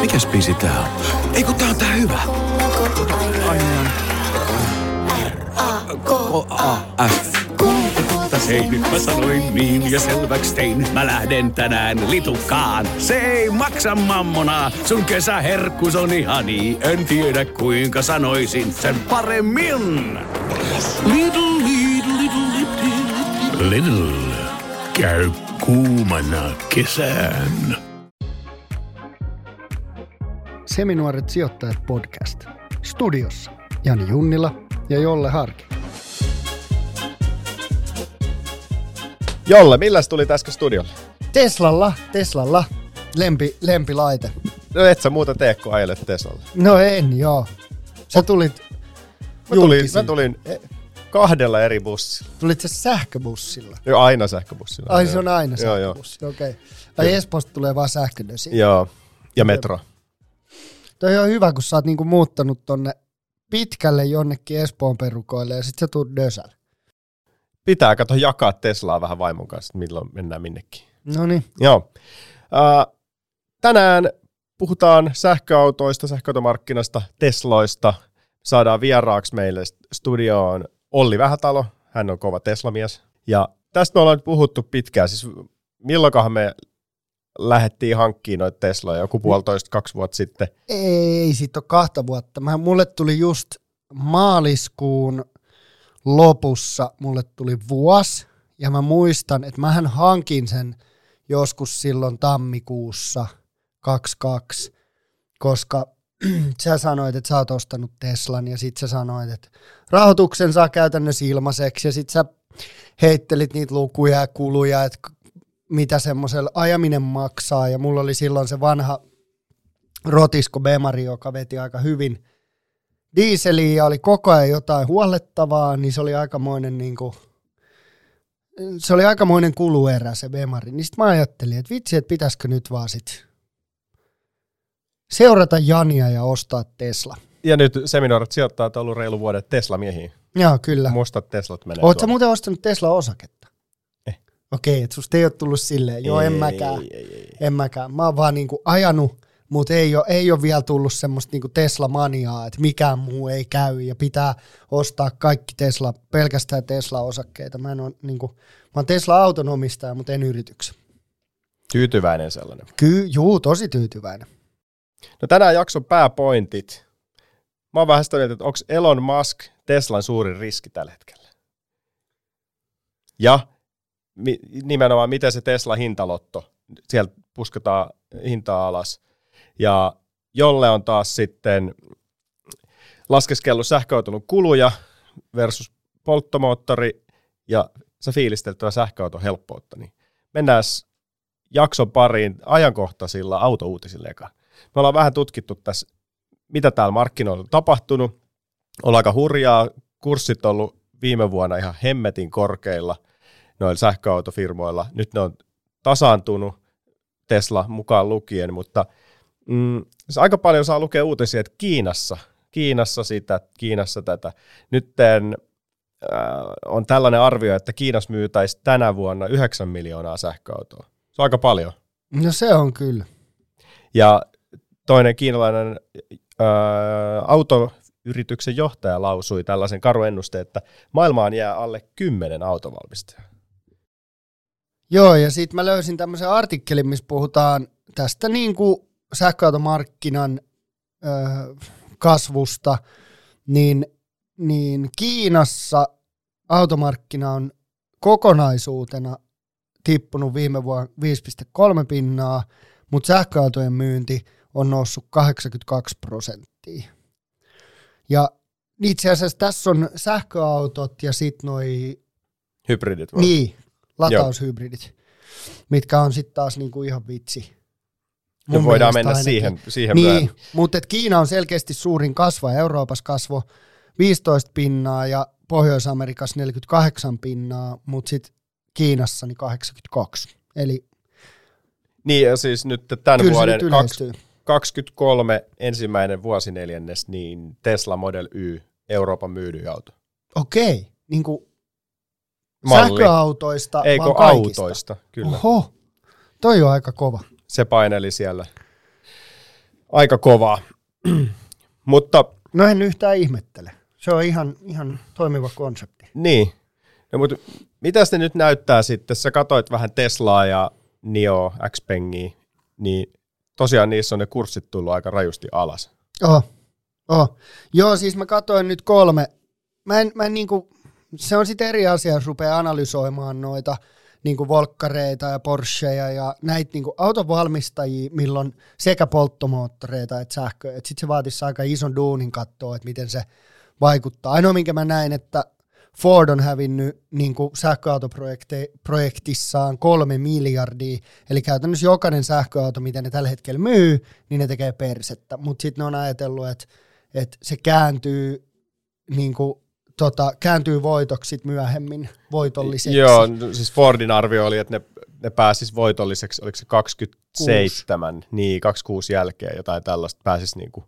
Mikäs biisi tää on? Ei kun tää on tää hyvä. Ai niin. R-A-K-A-F. Hei, nyt mä sanoin niin ja selväks tein. Mä lähden tänään litukaan. Se ei maksa mammona. Sun kesäherkkus on ihani. En tiedä kuinka sanoisin sen paremmin. Little, little, little, little. Little. Käy kuumana kesään. Seminuoret sijoittajat podcast. Studiossa Jani Junnila ja Jolle Harki. Jolle, milläs tuli äsken studiolle? Teslalla, Teslalla, lempi, lempilaite. No et sä muuta tee, kun ajelet Teslalla. No en, joo. Sä tulit Mä tulin, mä tulin eh, kahdella eri bussilla. Tulit se sähköbussilla. Jo aina sähköbussilla. Ai Joo. se on aina Joo, joo. sähköbussi, okei. Okay. Tai Espoosta tulee vaan sähkönösi. Joo, ja metro. Toi on hyvä, kun sä oot niinku muuttanut tonne pitkälle jonnekin Espoon perukoille ja sit sä tuut Dösälle. Pitää kato jakaa Teslaa vähän vaimon kanssa, että milloin mennään minnekin. No niin. Joo. Tänään puhutaan sähköautoista, sähköautomarkkinasta, Tesloista. Saadaan vieraaksi meille studioon Olli Vähätalo. Hän on kova Teslamies. Ja tästä me ollaan nyt puhuttu pitkään. Siis milloinkohan me lähdettiin hankkimaan noita Tesloja, joku puolitoista, kaksi vuotta sitten. Ei, siitä on kahta vuotta. Mä, mulle tuli just maaliskuun lopussa, mulle tuli vuosi, ja mä muistan, että mähän hankin sen joskus silloin tammikuussa 22, koska sä sanoit, että sä oot ostanut Teslan, ja sit sä sanoit, että rahoituksen saa käytännössä ilmaiseksi, ja sit sä heittelit niitä lukuja ja kuluja, että semmoisella ajaminen maksaa, ja mulla oli silloin se vanha Rotisko Bemari, joka veti aika hyvin diiseliä ja oli koko ajan jotain huolettavaa, niin se oli aikamoinen niin kuin, se oli aikamoinen kuluerä se Bemari. Niin sitten mä ajattelin, että vitsi, että pitäisikö nyt vaan sit seurata Jania ja ostaa Tesla. Ja nyt seminaarit sijoittajat on ollut reilu vuoden Tesla-miehiin. Joo, kyllä. Mustat Teslat menee Oletko muuten ostanut Tesla-osaketta? Okei, että susta ei ole tullut silleen. Joo, en mäkään. ei, ei, ei. En mäkään. Mä oon vaan niinku ajanut, mutta ei ole, ei ole vielä tullut semmoista niinku Tesla-maniaa, että mikään muu ei käy ja pitää ostaa kaikki Tesla, pelkästään Tesla-osakkeita. Mä en ole niinku, mä oon Tesla-auton omistaja, mutta en yrityksen. Tyytyväinen sellainen. Kyllä, juu, tosi tyytyväinen. No tänään jakson pääpointit. Mä oon vähän sitä mieltä, että onko Elon Musk Teslan suurin riski tällä hetkellä? Ja nimenomaan miten se Tesla hintalotto, sieltä pusketaan hintaa alas. Ja jolle on taas sitten laskeskellut sähköauton kuluja versus polttomoottori ja sä fiilistelet tuota sähköauton helppoutta, niin mennään jakson pariin ajankohtaisilla autouutisilla eka. Me ollaan vähän tutkittu tässä, mitä täällä markkinoilla on tapahtunut. On aika hurjaa. Kurssit on ollut viime vuonna ihan hemmetin korkeilla noilla sähköautofirmoilla. Nyt ne on tasaantunut Tesla mukaan lukien, mutta mm, se aika paljon saa lukea uutisia, että Kiinassa, Kiinassa sitä, Kiinassa tätä. Nyt äh, on tällainen arvio, että Kiinassa myytäisi tänä vuonna 9 miljoonaa sähköautoa. Se on aika paljon. No se on kyllä. Ja toinen kiinalainen ää, autoyrityksen johtaja lausui tällaisen karuennusteen, että maailmaan jää alle kymmenen autovalmistajaa. Joo, ja sitten mä löysin tämmöisen artikkelin, missä puhutaan tästä niin kuin sähköautomarkkinan ö, kasvusta, niin, niin Kiinassa automarkkina on kokonaisuutena tippunut viime vuonna 5,3 pinnaa, mutta sähköautojen myynti on noussut 82 prosenttia. Ja itse asiassa tässä on sähköautot ja sitten noi Hybridit vai? niin, lataushybridit, mitkä on sitten taas niinku ihan vitsi. Mun voidaan mennä ainakin. siihen, siihen Niin, mutta Kiina on selkeästi suurin kasva, Euroopassa kasvo 15 pinnaa ja Pohjois-Amerikassa 48 pinnaa, mutta sitten Kiinassa niin 82. Eli Niin ja siis nyt tämän kyllä vuoden nyt yleistyy. 2023 ensimmäinen vuosineljännes, niin Tesla Model Y, Euroopan myydyin auto. Okei, niin kuin Malli. sähköautoista Eikö vaan kaikista. autoista, kyllä. Oho, toi on aika kova. Se paineli siellä aika kovaa. Mutta No en yhtään ihmettele. Se on ihan, ihan toimiva konsepti. niin, no, mutta mitä se nyt näyttää sitten? Sä katoit vähän Teslaa ja Nio, Xpengia, niin tosiaan niissä on ne kurssit tullut aika rajusti alas. Oh. Oh. Joo, siis mä katsoin nyt kolme. Mä en, mä en niinku, se on sitten eri asia, jos rupeaa analysoimaan noita niinku volkkareita ja Porscheja ja näitä niinku autovalmistajia, milloin sekä polttomoottoreita että sähköä. Et sit se vaatisi aika ison duunin katsoa, että miten se vaikuttaa. Ainoa, minkä mä näin, että Ford on hävinnyt niin kuin sähköautoprojektissaan kolme miljardia, eli käytännössä jokainen sähköauto, mitä ne tällä hetkellä myy, niin ne tekee persettä, mutta sitten ne on ajatellut, että, että se kääntyy, niin kuin, tota, kääntyy voitoksi myöhemmin, voitolliseksi. Joo, no siis Fordin arvio oli, että ne, ne pääsis voitolliseksi, oliko se 27, Kuusi. niin 26 jälkeen jotain tällaista pääsis niinku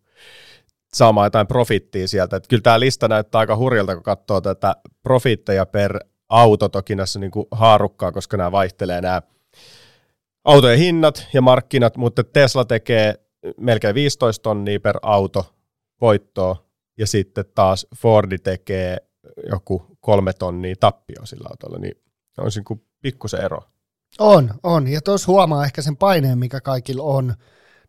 saamaan jotain profittia sieltä. Et kyllä tämä lista näyttää aika hurjalta, kun katsoo tätä profitteja per auto toki näissä niinku haarukkaa, koska nämä vaihtelee nämä autojen hinnat ja markkinat, mutta Tesla tekee melkein 15 tonnia per auto voittoa, ja sitten taas Fordi tekee joku kolme tonnia tappio sillä autolla, niin on kuin pikkusen ero. On, on. Ja tuossa huomaa ehkä sen paineen, mikä kaikilla on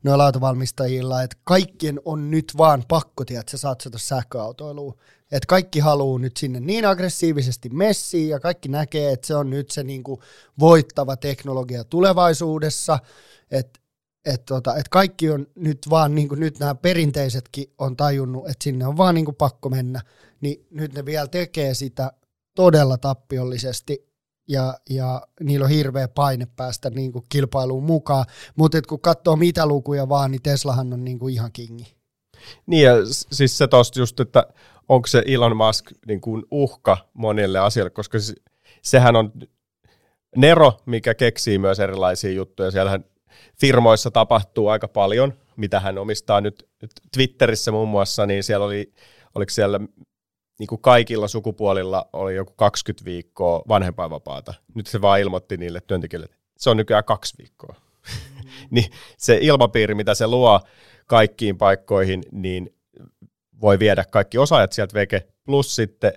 noilla autovalmistajilla, että kaikkien on nyt vaan pakko, sä satsata sähköautoiluun. Että kaikki haluaa nyt sinne niin aggressiivisesti messiin ja kaikki näkee, että se on nyt se niinku voittava teknologia tulevaisuudessa. Että et tota, et kaikki on nyt vaan, niin nyt nämä perinteisetkin on tajunnut, että sinne on vaan niin pakko mennä, niin nyt ne vielä tekee sitä todella tappiollisesti ja, ja niillä on hirveä paine päästä niin kuin kilpailuun mukaan. Mutta kun katsoo mitä lukuja vaan, niin Teslahan on niin kuin ihan kingi. Niin ja siis se tosta just, että onko se Elon Musk niin kuin uhka monille asioille, koska sehän on Nero, mikä keksii myös erilaisia juttuja. Siellähän firmoissa tapahtuu aika paljon, mitä hän omistaa nyt, Twitterissä muun muassa, niin siellä oli, oliko siellä niin kuin kaikilla sukupuolilla oli joku 20 viikkoa vanhempainvapaata. Nyt se vaan ilmoitti niille työntekijöille, että se on nykyään kaksi viikkoa. Mm. niin se ilmapiiri, mitä se luo kaikkiin paikkoihin, niin voi viedä kaikki osaajat sieltä veke, plus sitten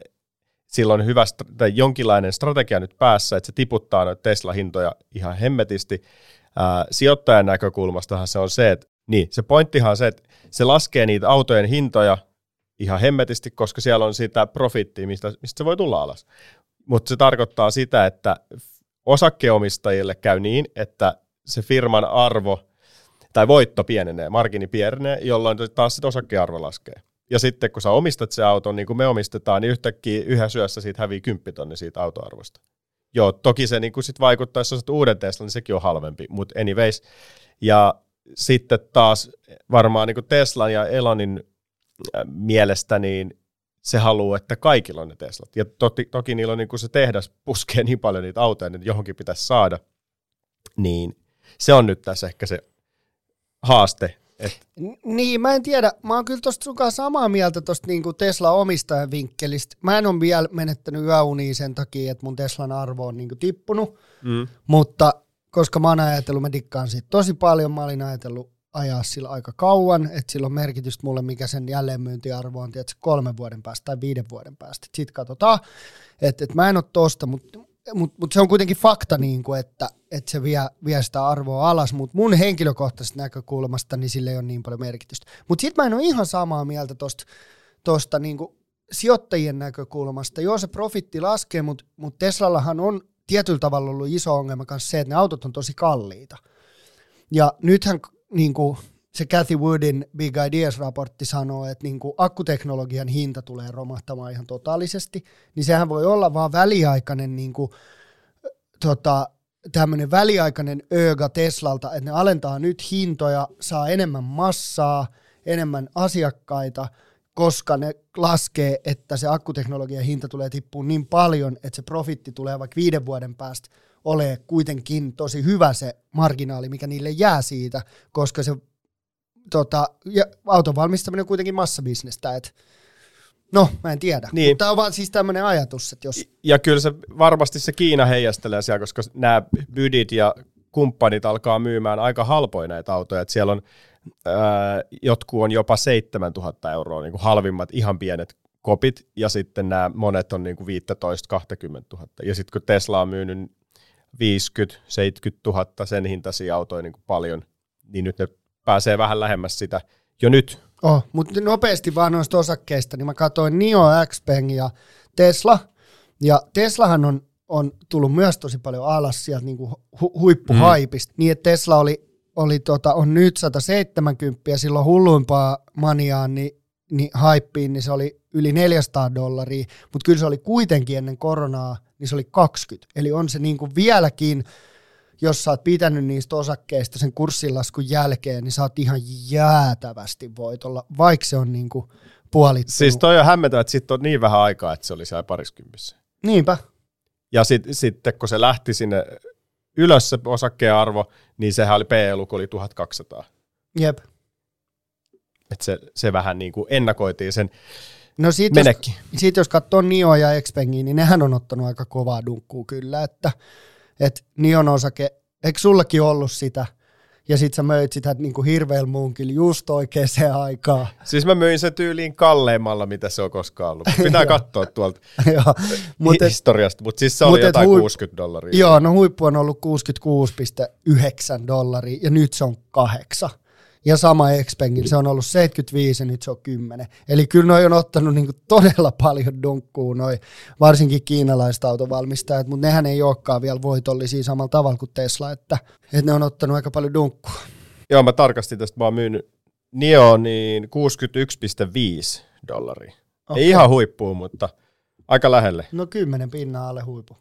silloin hyvä tai jonkinlainen strategia nyt päässä, että se tiputtaa noita Tesla-hintoja ihan hemmetisti. Ää, sijoittajan näkökulmastahan se on se, että niin, se pointtihan on se, että se laskee niitä autojen hintoja ihan hemmetisti, koska siellä on sitä profittia, mistä, mistä se voi tulla alas. Mutta se tarkoittaa sitä, että osakkeomistajille käy niin, että se firman arvo tai voitto pienenee, margini pienenee, jolloin taas sitten osakkearvo laskee. Ja sitten kun sä omistat se auton, niin kuin me omistetaan, niin yhtäkkiä yhä syössä siitä hävii 10 tonni siitä autoarvosta. Joo, toki se niin sit vaikuttaa, jos olet uuden Tesla, niin sekin on halvempi, mutta anyways. Ja sitten taas varmaan niin Teslan ja Elonin mielestä niin se haluaa, että kaikilla on ne Teslat. Ja toki, toki niillä on niin kuin se tehdas puskee niin paljon niitä autoja, että johonkin pitäisi saada. Niin se on nyt tässä ehkä se haaste. Et... Niin, mä en tiedä. Mä oon kyllä tosta sunkaan samaa mieltä tosta niinku Tesla-omistajan vinkkelistä. Mä en ole vielä menettänyt yöunia sen takia, että mun Teslan arvo on niinku tippunut. Mm. Mutta koska mä oon ajatellut, mä dikkaan siitä tosi paljon, mä olin ajatellut ajaa sillä aika kauan, että sillä on merkitystä mulle, mikä sen jälleenmyyntiarvo on, tiedätkö, kolmen vuoden päästä tai viiden vuoden päästä. Sitten katsotaan, että, että mä en ole tosta, mutta mutta mut se on kuitenkin fakta, niin kuin, että, että se vie, vie sitä arvoa alas, mutta mun henkilökohtaisesta näkökulmasta niin sille ei ole niin paljon merkitystä. Mutta sitten mä en ole ihan samaa mieltä tuosta tosta, niin sijoittajien näkökulmasta. Joo, se profitti laskee, mutta mut Teslallahan on tietyllä tavalla ollut iso ongelma kanssa se, että ne autot on tosi kalliita. Ja nythän niin kuin se Cathy Woodin Big Ideas-raportti sanoo, että niin kuin akkuteknologian hinta tulee romahtamaan ihan totaalisesti, niin sehän voi olla vaan väliaikainen niin kuin, tota, tämmöinen väliaikainen öga Teslalta, että ne alentaa nyt hintoja, saa enemmän massaa, enemmän asiakkaita, koska ne laskee, että se akkuteknologian hinta tulee tippuun niin paljon, että se profitti tulee vaikka viiden vuoden päästä ole kuitenkin tosi hyvä se marginaali, mikä niille jää siitä, koska se tota, ja auton valmistaminen on kuitenkin massabisnestä, että No, mä en tiedä. Niin. Mutta tämä on vaan siis tämmöinen ajatus, että jos... Ja kyllä se varmasti se Kiina heijastelee siellä, koska nämä bydit ja kumppanit alkaa myymään aika halpoja näitä autoja. Että siellä on ää, jotkut on jopa 7000 euroa, niin kuin halvimmat ihan pienet kopit, ja sitten nämä monet on niin kuin 15-20 000. Ja sitten kun Tesla on myynyt 50-70 000 sen hintaisia autoja niin kuin paljon, niin nyt ne pääsee vähän lähemmäs sitä jo nyt. Oh, mutta nopeasti vaan noista osakkeista, niin mä katsoin NIO, Xpeng ja Tesla, ja Teslahan on, on tullut myös tosi paljon alas sieltä niin hu- huippuhaipista, mm. niin että Tesla oli, oli tota, on nyt 170 ja silloin hulluimpaa maniaan, niin, niin haippiin, niin se oli yli 400 dollaria, mutta kyllä se oli kuitenkin ennen koronaa, niin se oli 20. Eli on se niin kuin vieläkin, jos sä oot pitänyt niistä osakkeista sen kurssilaskun jälkeen, niin sä oot ihan jäätävästi voitolla, vaikka se on niin kuin puolittunut. Siis toi on hämmentävä, että sitten on niin vähän aikaa, että se oli siellä pariskympissä. Niinpä. Ja sitten sit, kun se lähti sinne ylös se osakkeen arvo, niin sehän oli PE-luku oli 1200. Jep. Et se, se vähän niin kuin ennakoitiin sen No siitä jos, siitä jos katsoo Nio ja Expengiä, niin nehän on ottanut aika kovaa dunkkuu kyllä, että, että Nion osake, eikö sullakin ollut sitä, ja sit sä möit sitä niin kuin hirveellä muunkilla just oikeaan aikaa. Siis mä myin se tyyliin kalleimmalla, mitä se on koskaan ollut. Pitää katsoa tuolta mut historiasta, mutta siis se oli jotain huip- 60 dollaria. Joo, no huippu on ollut 66,9 dollaria, ja nyt se on kahdeksan ja sama Xpengin, se on ollut 75 ja nyt se on 10. Eli kyllä noi on ottanut niinku todella paljon dunkkuu, noi, varsinkin kiinalaiset autovalmistajat, mutta nehän ei olekaan vielä voitollisia samalla tavalla kuin Tesla, että, että ne on ottanut aika paljon dunkkua. Joo, mä tarkastin tästä, mä oon myynyt Nio niin 61,5 dollaria. Okay. Ei ihan huippuun, mutta aika lähelle. No 10 pinnaa alle huipu.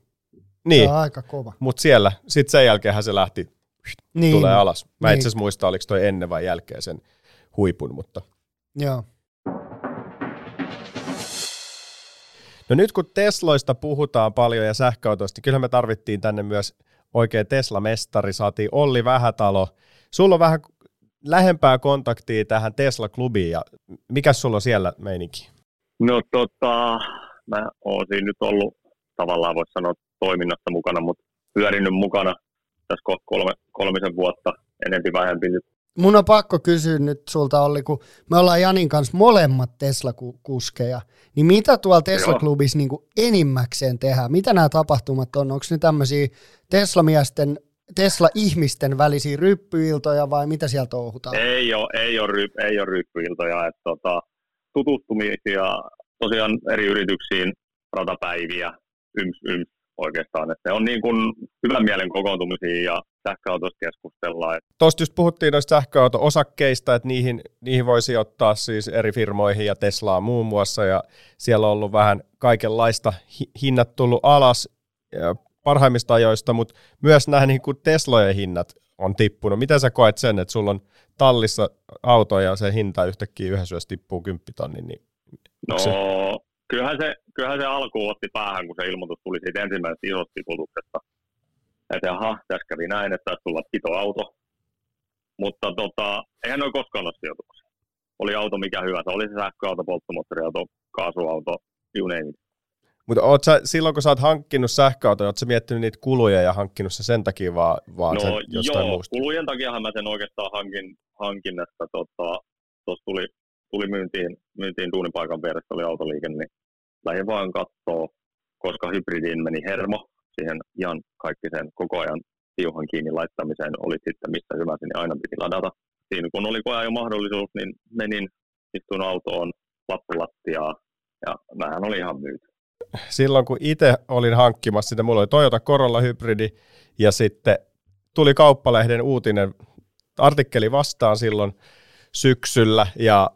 Niin. Se on aika kova. Mutta siellä, sitten sen jälkeen se lähti niin. tulee alas. Mä niin. itse asiassa muista, oliko toi ennen vai jälkeen sen huipun, mutta... Joo. No nyt kun Tesloista puhutaan paljon ja sähköautoista, niin kyllä me tarvittiin tänne myös oikein Tesla-mestari, saatiin Olli Vähätalo. Sulla on vähän lähempää kontaktia tähän Tesla-klubiin ja mikä sulla on siellä meininki? No tota, mä oon siinä nyt ollut tavallaan voisi sanoa toiminnassa mukana, mutta pyörinyt mukana tässä kolme, kolmisen vuotta enempi vähempi nyt. Mun on pakko kysyä nyt sulta Olli, kun me ollaan Janin kanssa molemmat Tesla-kuskeja, niin mitä tuolla Tesla-klubissa niin enimmäkseen tehdään? Mitä nämä tapahtumat on? Onko ne tämmöisiä Tesla-miesten, Tesla-ihmisten välisiä ryppyiltoja vai mitä sieltä touhutaan? Ei ole, ei ole, ry, ei ole ryppyiltoja, että tota, tutustumisia tosiaan eri yrityksiin, ratapäiviä, yms, yms, oikeastaan. Että se on niin kuin hyvän mielen kokoontumisia ja sähköautosta keskustellaan. Tuosta just puhuttiin noista sähköauto-osakkeista, että niihin, niihin voisi ottaa siis eri firmoihin ja Teslaa muun muassa, ja siellä on ollut vähän kaikenlaista hinnat tullut alas parhaimmista ajoista, mutta myös nämä niin kuin Teslojen hinnat on tippunut. Miten sä koet sen, että sulla on tallissa auto ja se hinta yhtäkkiä yhdessä tippuu kymppitonnin, niin No, se kyllähän se, kyllähän se alku otti päähän, kun se ilmoitus tuli siitä ensimmäisestä isosta tiputuksesta. Että aha, tässä kävi näin, että tässä tulla pitoauto. Mutta tota, eihän ne ole koskaan ole sijoituksia. Oli auto mikä hyvänsä, oli se sähköauto, polttomoottoriauto, kaasuauto, you name it. Mutta sä, silloin kun sä oot hankkinut sähköautoja, oot sä miettinyt niitä kuluja ja hankkinut se sen takia vaan, vaan no, sen jostain joo, muusta? kulujen takiahan mä sen oikeastaan hankin, hankin että tota, tuossa tuli, tuli myyntiin, myyntiin duunipaikan vieressä oli autoliikenne, niin lähdin vaan katsoa, koska hybridiin meni hermo siihen ihan kaikki sen koko ajan tiuhan kiinni laittamiseen, oli sitten missä hyvänsä, niin aina piti ladata. Siinä kun oli jo mahdollisuus, niin menin, istuin autoon, lappulattiaa ja vähän oli ihan myyty. Silloin kun itse olin hankkimassa sitä, mulla oli Toyota Corolla hybridi ja sitten tuli kauppalehden uutinen, artikkeli vastaan silloin syksyllä ja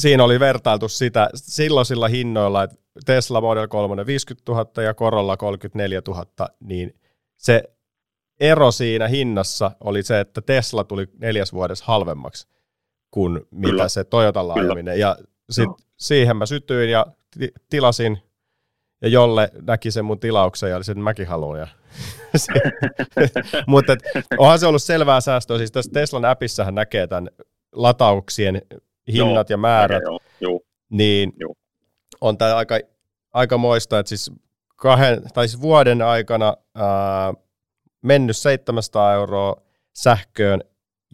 siinä oli vertailtu sitä silloisilla hinnoilla, että Tesla Model 3 50 000 ja Corolla 34 000, niin se ero siinä hinnassa oli se, että Tesla tuli neljäs vuodessa halvemmaksi kuin mitä Kyllä. se Toyota ajaminen. Ja sit no. siihen mä sytyin ja tilasin, ja jolle näki sen mun tilauksen ja oli sen mäkin haluan. Ja Mutta onhan se ollut selvää säästöä. Siis tässä Teslan appissahan näkee tämän latauksien hinnat joo, ja määrät, joo, joo, niin joo. on tämä aika, aika moista, että siis, kahden, tai siis vuoden aikana ää, mennyt 700 euroa sähköön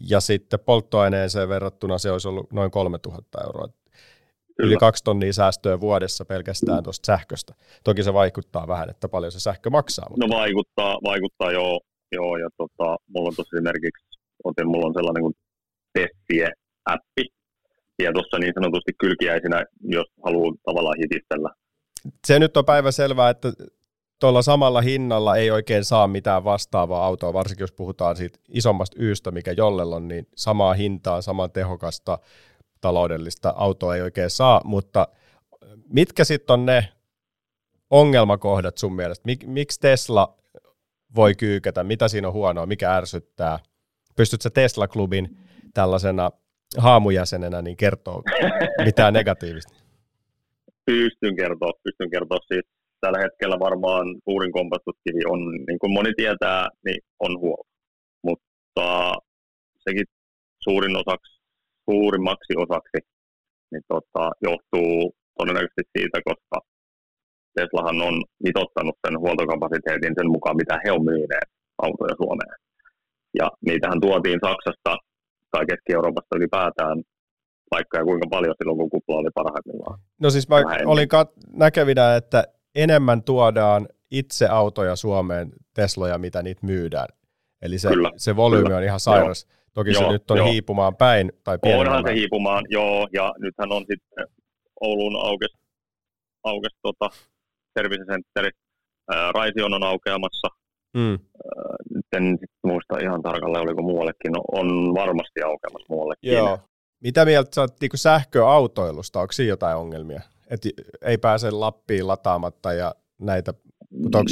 ja sitten polttoaineeseen verrattuna se olisi ollut noin 3000 euroa. Kyllä. Yli kaksi tonnia säästöä vuodessa pelkästään tuosta sähköstä. Toki se vaikuttaa vähän, että paljon se sähkö maksaa. Mutta... No vaikuttaa, vaikuttaa joo, joo ja tota, mulla on tuossa esimerkiksi, otin, mulla on sellainen kuin Tessie-appi, ja tuossa niin sanotusti kylkiäisinä, jos haluaa tavallaan hitistellä. Se nyt on päivä selvää, että tuolla samalla hinnalla ei oikein saa mitään vastaavaa autoa, varsinkin jos puhutaan siitä isommasta yystä, mikä jollella on, niin samaa hintaa, saman tehokasta taloudellista autoa ei oikein saa, mutta mitkä sitten on ne ongelmakohdat sun mielestä? Mik, miksi Tesla voi kyykätä? Mitä siinä on huonoa? Mikä ärsyttää? Pystytkö Tesla-klubin tällaisena haamujäsenenä niin kertoo mitään negatiivista? Pystyn kertoa, pystyn kertoa siis tällä hetkellä varmaan suurin kompastuskivi on, niin kuin moni tietää, niin on huolto. Mutta sekin suurin osaksi, suurimmaksi osaksi niin tota, johtuu todennäköisesti siitä, koska Teslahan on mitottanut sen huoltokapasiteetin sen mukaan, mitä he on myyneet autoja Suomeen. Ja niitähän tuotiin Saksasta tai Keski-Euroopasta ylipäätään vaikka ja kuinka paljon silloin, kun kupla oli parhaimmillaan. No siis mä olin kat- näkevinä, että enemmän tuodaan itse autoja Suomeen, Tesloja, mitä niitä myydään. Eli se, kyllä, se volyymi kyllä. on ihan sairas. Joo. Toki joo, se nyt on joo. hiipumaan päin. Tai Onhan se hiipumaan, joo, ja nythän on sitten Oulun aukes, aukes tota, service centeri. Raision on aukeamassa. Mm. En muista ihan tarkalleen, oliko muuallekin. No, on varmasti aukeamassa muuallekin. Joo. Mitä mieltä sä oot niin sähköautoilusta? Onko siinä jotain ongelmia? että ei pääse Lappiin lataamatta ja näitä,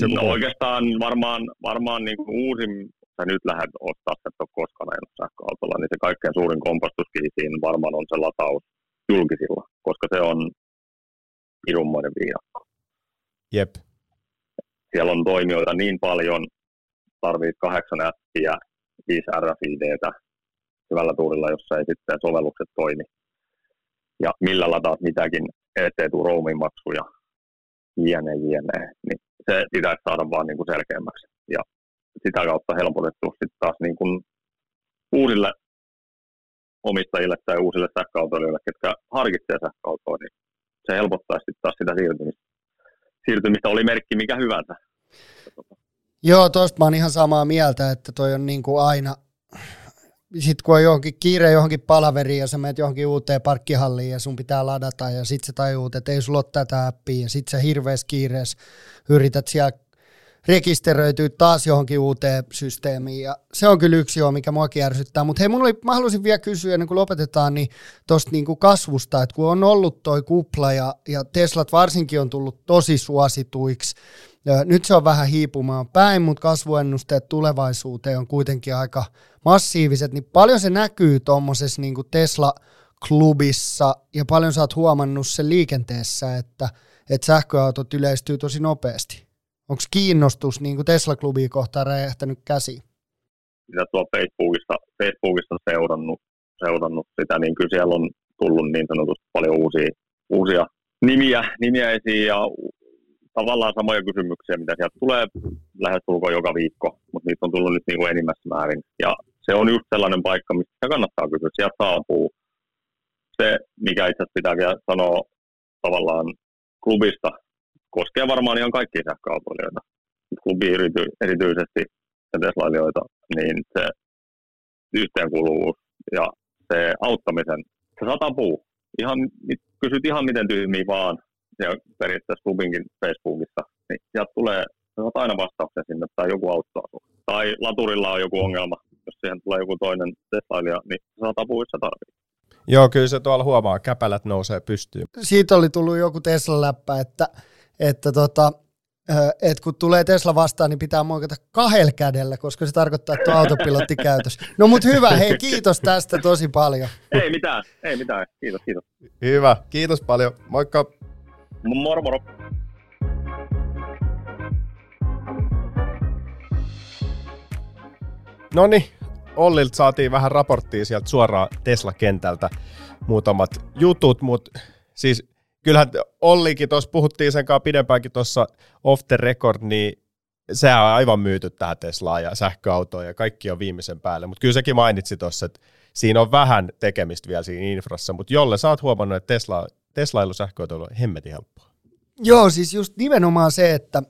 joku... No oikeastaan varmaan, varmaan niin kuin uusin, sä nyt lähdet ostaa, että ole koskaan ajanut sähköautolla, niin se kaikkein suurin kompastuskivi siinä varmaan on se lataus julkisilla, koska se on pirummoinen viidakko. Jep. Siellä on toimijoita niin paljon, tarvii kahdeksan appia, viisi RFIDtä hyvällä tuurilla, jossa ei sitten sovellukset toimi. Ja millä lataat mitäkin, ettei tule roamin maksuja, jne, jne. Niin se pitäisi saada vaan niin kuin selkeämmäksi. Ja sitä kautta helpotettu sitten taas niin kuin uusille omistajille tai uusille sähköautoilijoille, ketkä harkitsee sähköautoa, niin se helpottaisi sitten taas sitä siirtymistä. Siirtymistä oli merkki mikä hyvänsä. Joo, tuosta mä oon ihan samaa mieltä, että toi on niin kuin aina sitten kun on johonkin kiire johonkin palaveriin ja sä menet johonkin uuteen parkkihalliin ja sun pitää ladata ja sitten sä tajuut, että ei sulla ole tätä appia ja sitten sä hirveässä kiireessä yrität siellä rekisteröityä taas johonkin uuteen systeemiin ja se on kyllä yksi joo, mikä muakin ärsyttää. Mutta hei, mulla oli, mä haluaisin vielä kysyä ennen kuin lopetetaan, niin tuosta niinku kasvusta, että kun on ollut toi kupla ja, ja Teslat varsinkin on tullut tosi suosituiksi, ja nyt se on vähän hiipumaan päin, mutta kasvuennusteet tulevaisuuteen on kuitenkin aika massiiviset, niin paljon se näkyy tuommoisessa niin Tesla-klubissa ja paljon sä oot huomannut sen liikenteessä, että, että sähköautot yleistyy tosi nopeasti. Onko kiinnostus niin Tesla-klubia kohtaan räjähtänyt käsi? Mitä tuolla Facebookissa, Facebookissa seurannut, seurannut sitä, niin kyllä siellä on tullut niin sanotusti paljon uusia, uusia nimiä, nimiä esiin ja tavallaan samoja kysymyksiä, mitä sieltä tulee lähes joka viikko, mutta niitä on tullut nyt niin kuin enimmässä määrin. Ja se on just sellainen paikka, mistä kannattaa kysyä. Sieltä saapuu se, mikä itse asiassa pitää vielä sanoa tavallaan klubista, koskee varmaan ihan kaikkia sähköautoilijoita. Klubi erity- erityisesti ja Teslailijoita, niin se yhteenkuuluvuus ja se auttamisen, se satapuu. Ihan, kysyt ihan miten tyhmiä vaan, ja periaatteessa klubinkin Facebookissa, niin sieltä tulee, saat aina vastauksen sinne, tai joku auttaa sinua. Tai laturilla on joku ongelma, jos siihen tulee joku toinen teslailija, niin saat apua, jos tarvitsee. Joo, kyllä se tuolla huomaa, käpälät nousee pystyyn. Siitä oli tullut joku Tesla-läppä, että, että tota, että kun tulee Tesla vastaan, niin pitää moikata kahdella kädellä, koska se tarkoittaa, että on autopilotti käytössä. No mut hyvä, hei kiitos tästä tosi paljon. Ei mitään, ei mitään, kiitos, kiitos. Hyvä, kiitos paljon, moikka. Moro moro. No niin, Ollilta saatiin vähän raporttia sieltä suoraan Tesla-kentältä muutamat jutut, mutta siis kyllähän Ollikin tuossa puhuttiin sen kanssa pidempäänkin tuossa off the record, niin sehän on aivan myyty tähän Teslaan ja sähköautoon ja kaikki on viimeisen päälle. Mutta kyllä sekin mainitsi tuossa, että siinä on vähän tekemistä vielä siinä infrassa, mutta jolle sä oot huomannut, että Tesla, Teslailu sähköautoilu on hemmetin helppoa. Joo, siis just nimenomaan se, että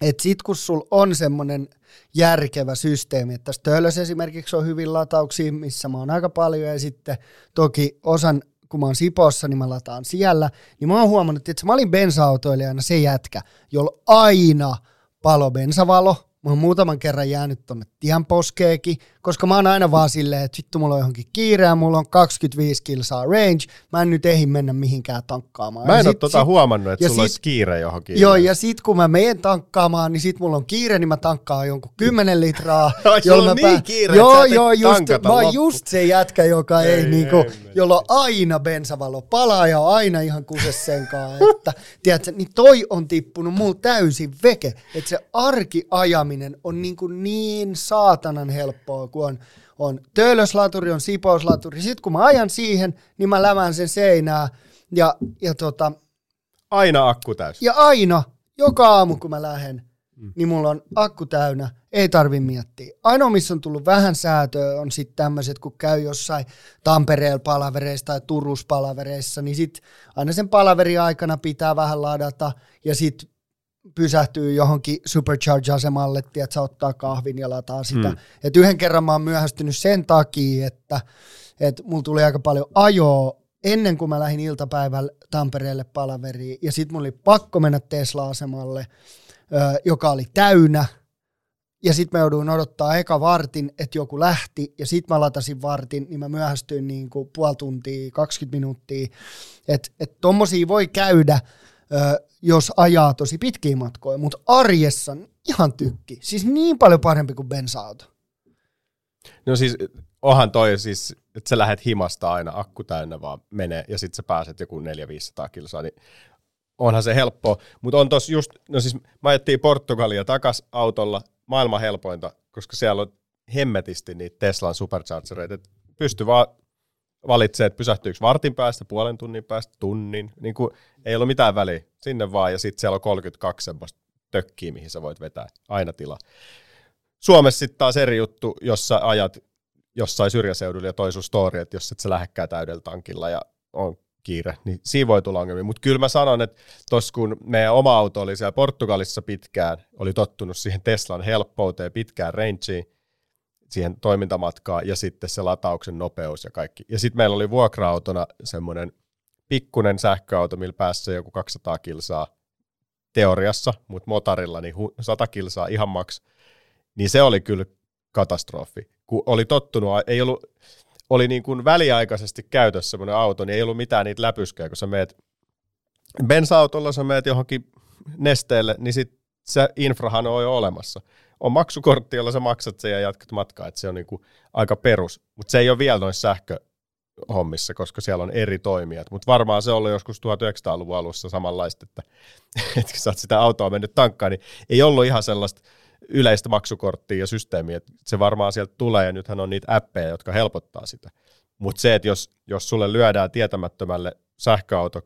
et sit kun sul on semmoinen järkevä systeemi, että tässä esimerkiksi on hyvin latauksia, missä mä oon aika paljon, ja sitten toki osan, kun mä oon Sipossa, niin mä lataan siellä, niin mä oon huomannut, että mä olin bensa-autoilijana se jätkä, jolla aina palo bensavalo, Mä oon muutaman kerran jäänyt tonne tienposkeekin, koska mä oon aina vaan silleen, että vittu mulla on johonkin kiire ja mulla on 25 kilsaa range, mä en nyt ehdi mennä mihinkään tankkaamaan. Mä en ole tota sit, huomannut, että sulla sit, olisi kiire johonkin. Joo, ja sit kun mä menen tankkaamaan, niin sit mulla on kiire, niin mä tankkaan jonkun 10 litraa. jolla on niin kiire, joo, joo, just, mä oon just se jätkä, joka ei, ei niinku, ei, jolla on aina bensavalo palaa ja on aina ihan kuses senkaan, että tiedätkö, niin toi on tippunut mulla täysin veke, että se arkiajaminen on niin, kuin niin saatanan helppoa, kun on, on töölöslaturi, on sipouslaturi. Sitten kun mä ajan siihen, niin mä lämään sen seinää ja, ja tota, Aina akku täys. Ja aina, joka aamu kun mä lähden, mm. niin mulla on akku täynnä, ei tarvi miettiä. Ainoa, missä on tullut vähän säätöä, on sitten tämmöiset, kun käy jossain Tampereella palavereissa tai Turussa palavereissa, niin sitten aina sen palaveri aikana pitää vähän ladata, ja sitten pysähtyy johonkin supercharge-asemalle, että ottaa kahvin ja lataa sitä. Mm. Et yhden kerran mä oon myöhästynyt sen takia, että et mulla tuli aika paljon ajoa ennen kuin mä lähdin iltapäivällä Tampereelle palaveriin, ja sitten mulla oli pakko mennä Tesla-asemalle, joka oli täynnä, ja sitten mä jouduin odottaa eka vartin, että joku lähti, ja sitten mä latasin vartin, niin mä myöhästyin niin kuin puoli tuntia, 20 minuuttia. Että et tommosia voi käydä, jos ajaa tosi pitkiä matkoja, mutta arjessa ihan tykki. Siis niin paljon parempi kuin bensa-auto. No siis onhan toi siis, että sä lähdet himasta aina akku täynnä vaan menee ja sitten sä pääset joku 400-500 kilsaa, niin onhan se helppoa. Mutta on tos just, no siis mä ajettiin Portugalia takas autolla, maailman helpointa, koska siellä on hemmetisti niitä Teslan superchargereita, pysty vaan valitsee, että pysähtyykö vartin päästä, puolen tunnin päästä, tunnin. Niin kuin, ei ollut mitään väliä. Sinne vaan ja sitten siellä on 32 semmoista tökkiä, mihin sä voit vetää. Aina tila. Suomessa sitten taas eri juttu, jos sä ajat jossain syrjäseudulla ja toi sun story, että jos et sä lähdekään täydellä tankilla ja on kiire, niin siinä voi tulla ongelmia. Mutta kyllä mä sanon, että tos kun meidän oma auto oli siellä Portugalissa pitkään, oli tottunut siihen Teslan helppouteen, pitkään rangeen, siihen toimintamatkaan ja sitten se latauksen nopeus ja kaikki. Ja sitten meillä oli vuokra-autona semmoinen pikkunen sähköauto, millä päässä joku 200 kilsaa teoriassa, mutta motarilla niin 100 kilsaa ihan maks. Niin se oli kyllä katastrofi. Kun oli tottunut, ei ollut, oli niin kuin väliaikaisesti käytössä semmoinen auto, niin ei ollut mitään niitä läpyskejä, kun sä meet bensa-autolla, sä meet johonkin nesteelle, niin sit se infrahan on jo olemassa on maksukortti, jolla sä maksat sen ja jatkat matkaa, että se on niinku aika perus. Mutta se ei ole vielä noissa sähköhommissa, koska siellä on eri toimijat. Mutta varmaan se oli joskus 1900-luvun alussa samanlaista, että, että kun sä oot sitä autoa mennyt tankkaan, niin ei ollut ihan sellaista yleistä maksukorttia ja systeemiä, että se varmaan sieltä tulee, ja nythän on niitä appeja, jotka helpottaa sitä. Mutta se, että jos, jos sulle lyödään tietämättömälle sähköauto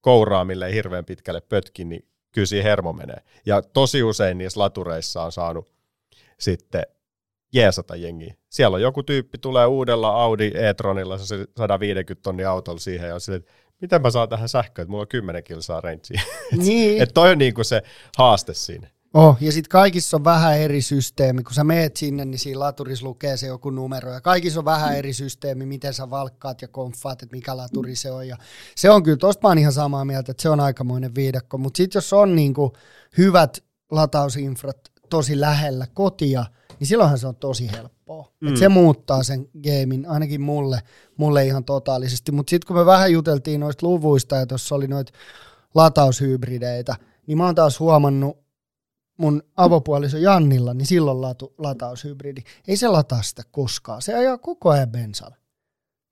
kouraa, mille ei hirveän pitkälle pötki, niin kyllä siinä hermo menee. Ja tosi usein niissä latureissa on saanut sitten jeesata jengiä. Siellä on joku tyyppi, tulee uudella Audi e-tronilla, se 150 tonnia autolla siihen, ja on sille, että miten mä saan tähän sähköön, että mulla on 10 kilsaa rangea. Niin. että toi on niinku se haaste siinä. Oh, ja sitten kaikissa on vähän eri systeemi. Kun sä meet sinne, niin siinä laturissa lukee se joku numero. Ja kaikissa on vähän eri systeemi, miten sä valkkaat ja konfaat, että mikä laturi se on. Ja se on kyllä, tosta mä oon ihan samaa mieltä, että se on aikamoinen viidakko. Mutta sitten jos on niinku hyvät latausinfrat tosi lähellä kotia, niin silloinhan se on tosi helppoa. Mm. Et se muuttaa sen gamein, ainakin mulle, mulle ihan totaalisesti. Mutta sitten kun me vähän juteltiin noista luvuista ja tuossa oli noita lataushybrideitä, niin mä oon taas huomannut mun avopuoliso Jannilla, niin silloin latu, lataushybridi. Ei se lataa sitä koskaan. Se ajaa koko ajan bensalla.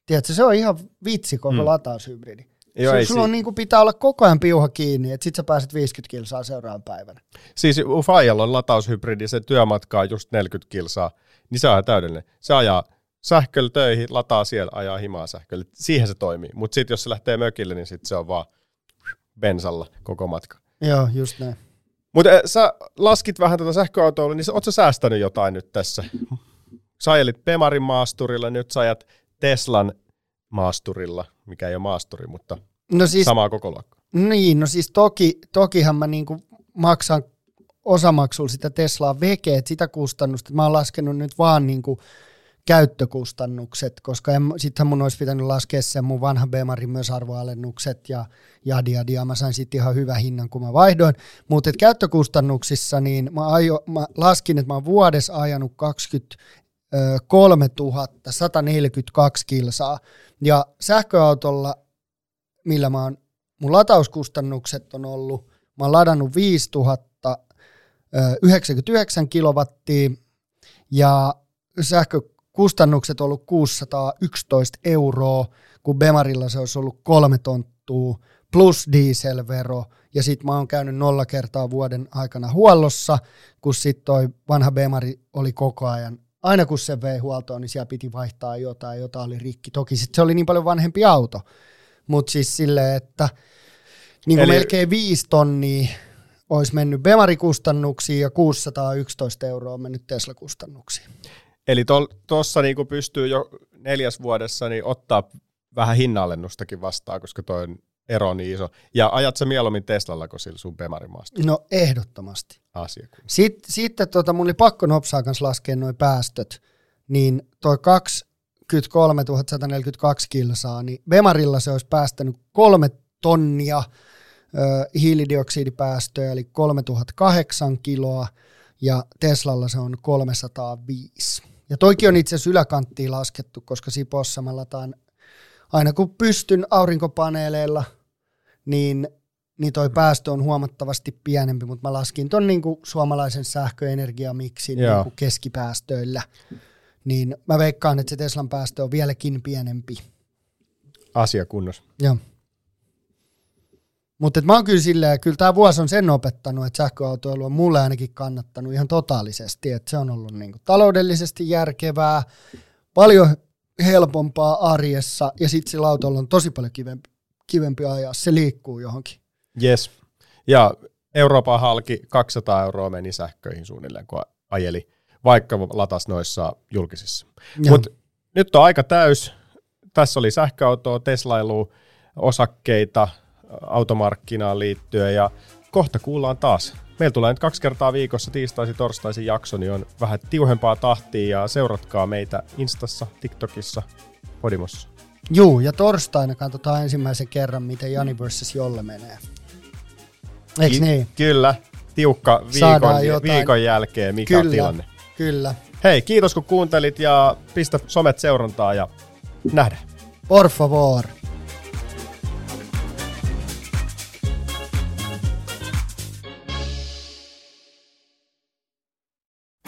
Tiedätkö, se on ihan vitsi koko mm. lataushybridi. Joo, ei sulla on, niin kuin, pitää olla koko ajan piuha kiinni, että sit sä pääset 50 kilsaa seuraavan päivänä. Siis Ufajalla on lataushybridi, se työmatka on just 40 kilsaa, niin se on täydellinen. Se ajaa sähköllä töihin, lataa siellä, ajaa himaa sähköllä. Siihen se toimii. Mutta sitten jos se lähtee mökille, niin sit se on vaan bensalla koko matka. Joo, just näin. Mutta sä laskit vähän tätä sähköautoa, niin ootko sä säästänyt jotain nyt tässä? Sä ajelit Pemarin maasturilla, nyt sä ajat Teslan maasturilla, mikä ei ole maasturi, mutta no siis, samaa koko luokkaa. Niin, no siis toki, tokihan mä niinku maksan osamaksulla sitä Teslaa veke, sitä kustannusta, mä oon laskenut nyt vaan niinku käyttökustannukset, koska sittenhän mun olisi pitänyt laskea sen mun vanha Bemarin myös arvoalennukset ja jadi jadi, ja mä sain sitten ihan hyvän hinnan, kun mä vaihdoin. Mutta käyttökustannuksissa, niin mä, ajo, mä laskin, että mä oon vuodessa ajanut 23 142 kilsaa, ja sähköautolla, millä mä oon, mun latauskustannukset on ollut, mä oon ladannut 5099 kilowattia, ja sähkö kustannukset on ollut 611 euroa, kun Bemarilla se olisi ollut kolme tonttua, plus dieselvero, ja sitten mä oon käynyt nolla kertaa vuoden aikana huollossa, kun sitten toi vanha Bemari oli koko ajan, aina kun se vei huoltoon, niin siellä piti vaihtaa jotain, jota oli rikki. Toki sitten se oli niin paljon vanhempi auto, mutta siis silleen, että niin Eli... melkein viisi tonnia olisi mennyt Bemari-kustannuksiin ja 611 euroa on mennyt Tesla-kustannuksiin. Eli tuossa niinku pystyy jo neljäs vuodessa niin ottaa vähän hinnallennustakin vastaan, koska tuo ero on niin iso. Ja ajat sä mieluummin Teslalla kuin sillä sun Bemarimaasta? No ehdottomasti. Asia. Sitten, sitten tota, mun oli pakko nopsaa kanssa laskea noin päästöt, niin toi 23 142 kilsaa, niin Bemarilla se olisi päästänyt kolme tonnia ö, hiilidioksidipäästöjä, eli 3008 kiloa, ja Teslalla se on 305. Ja toikin on itse asiassa yläkanttiin laskettu, koska Sipossa mä lataan aina kun pystyn aurinkopaneeleilla, niin, niin toi päästö on huomattavasti pienempi, mutta mä laskin ton niin kuin suomalaisen sähköenergiamiksin niin kuin keskipäästöillä. Niin mä veikkaan, että se Teslan päästö on vieläkin pienempi. Asia kunnossa. Joo. Mutta mä oon kyllä silleen, kyllä tämä vuosi on sen opettanut, että sähköautoilu on mulle ainakin kannattanut ihan totaalisesti, että se on ollut niinku taloudellisesti järkevää, paljon helpompaa arjessa ja sitten sillä autolla on tosi paljon kivempi, kivempi ajaa, se liikkuu johonkin. Yes. Ja Euroopan halki 200 euroa meni sähköihin suunnilleen, kun ajeli, vaikka latas noissa julkisissa. Mutta nyt on aika täys. Tässä oli sähköautoa, Teslailu, osakkeita, automarkkinaan liittyen ja kohta kuullaan taas. Meillä tulee nyt kaksi kertaa viikossa tiistaisin torstaisin jakso, niin on vähän tiuhempaa tahtia ja seuratkaa meitä Instassa, TikTokissa, Podimossa. Juu, ja torstaina katsotaan ensimmäisen kerran, miten Jani vs. Jolle menee. Eiks Ki- niin? Kyllä, tiukka viikon, viikon jälkeen, mikä kyllä, on tilanne. Kyllä. Hei, kiitos kun kuuntelit ja pistä somet seurantaa ja nähdään. Por favor.